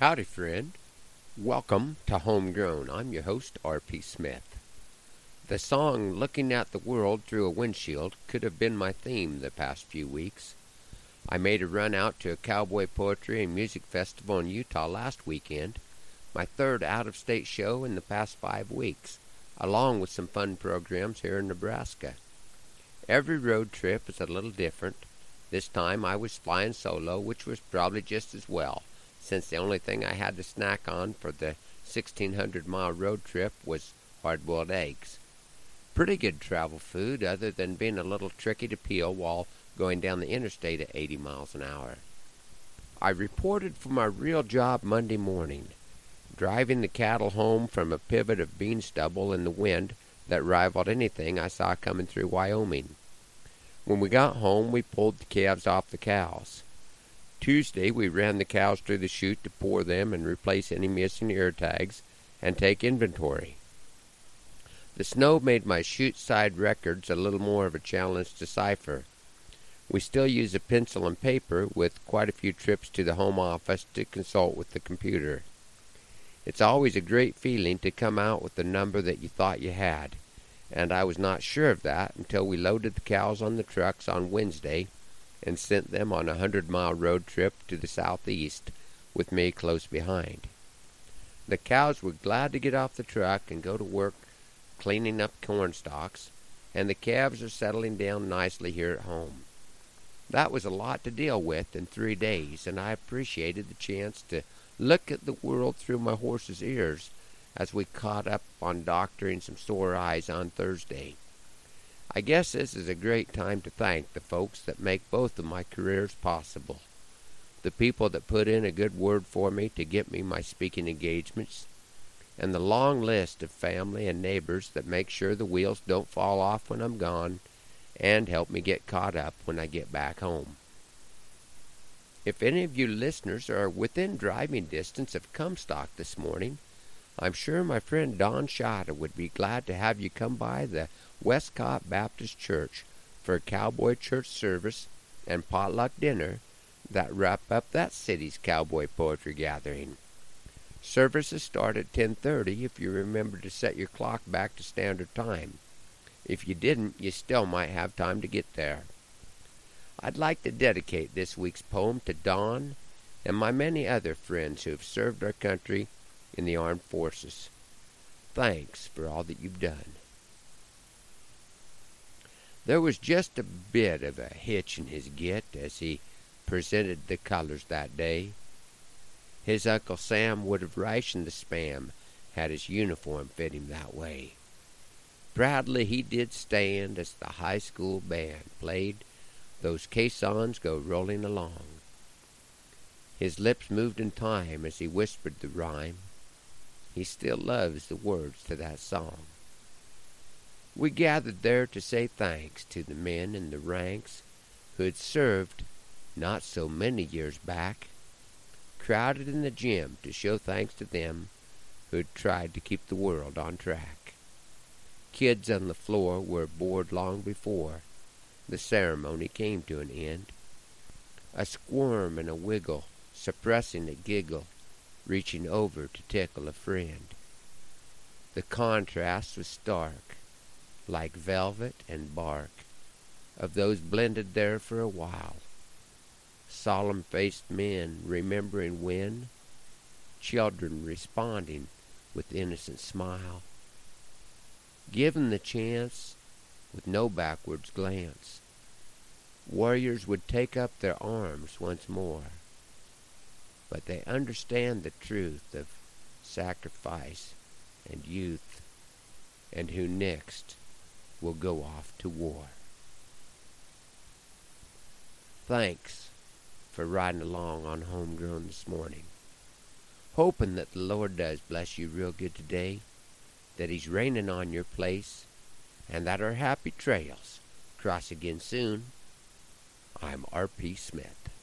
Howdy, friend. Welcome to Homegrown. I'm your host, R.P. Smith. The song Looking at the World Through a Windshield could have been my theme the past few weeks. I made a run out to a cowboy poetry and music festival in Utah last weekend, my third out of state show in the past five weeks, along with some fun programs here in Nebraska. Every road trip is a little different. This time I was flying solo, which was probably just as well since the only thing I had to snack on for the 1600 mile road trip was hard boiled eggs. Pretty good travel food, other than being a little tricky to peel while going down the interstate at 80 miles an hour. I reported for my real job Monday morning, driving the cattle home from a pivot of bean stubble in the wind that rivaled anything I saw coming through Wyoming. When we got home, we pulled the calves off the cows. Tuesday, we ran the cows through the chute to pour them and replace any missing ear tags and take inventory. The snow made my chute side records a little more of a challenge to cipher. We still use a pencil and paper with quite a few trips to the home office to consult with the computer. It's always a great feeling to come out with the number that you thought you had, and I was not sure of that until we loaded the cows on the trucks on Wednesday and sent them on a hundred mile road trip to the southeast, with me close behind. The cows were glad to get off the truck and go to work cleaning up corn stalks, and the calves are settling down nicely here at home. That was a lot to deal with in three days, and I appreciated the chance to look at the world through my horse's ears as we caught up on doctoring some sore eyes on Thursday. I guess this is a great time to thank the folks that make both of my careers possible. The people that put in a good word for me to get me my speaking engagements, and the long list of family and neighbors that make sure the wheels don't fall off when I'm gone and help me get caught up when I get back home. If any of you listeners are within driving distance of Comstock this morning, I'm sure my friend Don Shada would be glad to have you come by the Westcott Baptist Church for a cowboy church service and potluck dinner that wrap up that city's cowboy poetry gathering. Services start at 10:30 if you remember to set your clock back to standard time. If you didn't, you still might have time to get there. I'd like to dedicate this week's poem to Don and my many other friends who have served our country in the armed forces. Thanks for all that you've done. There was just a bit of a hitch in his git as he presented the colors that day. His Uncle Sam would have rationed the spam had his uniform fit him that way. Proudly he did stand as the high school band played Those Caissons Go Rolling Along. His lips moved in time as he whispered the rhyme. He still loves the words to that song. We gathered there to say thanks to the men in the ranks who had served not so many years back, crowded in the gym to show thanks to them who had tried to keep the world on track. Kids on the floor were bored long before the ceremony came to an end. A squirm and a wiggle, suppressing a giggle, reaching over to tickle a friend. The contrast was stark like velvet and bark, of those blended there for a while. Solemn faced men remembering when, children responding with innocent smile. Given the chance, with no backwards glance, warriors would take up their arms once more. But they understand the truth of sacrifice and youth, and who next will go off to war. Thanks for riding along on Homegrown this morning. Hoping that the Lord does bless you real good today, that He's raining on your place, and that our happy trails cross again soon. I'm R.P. Smith.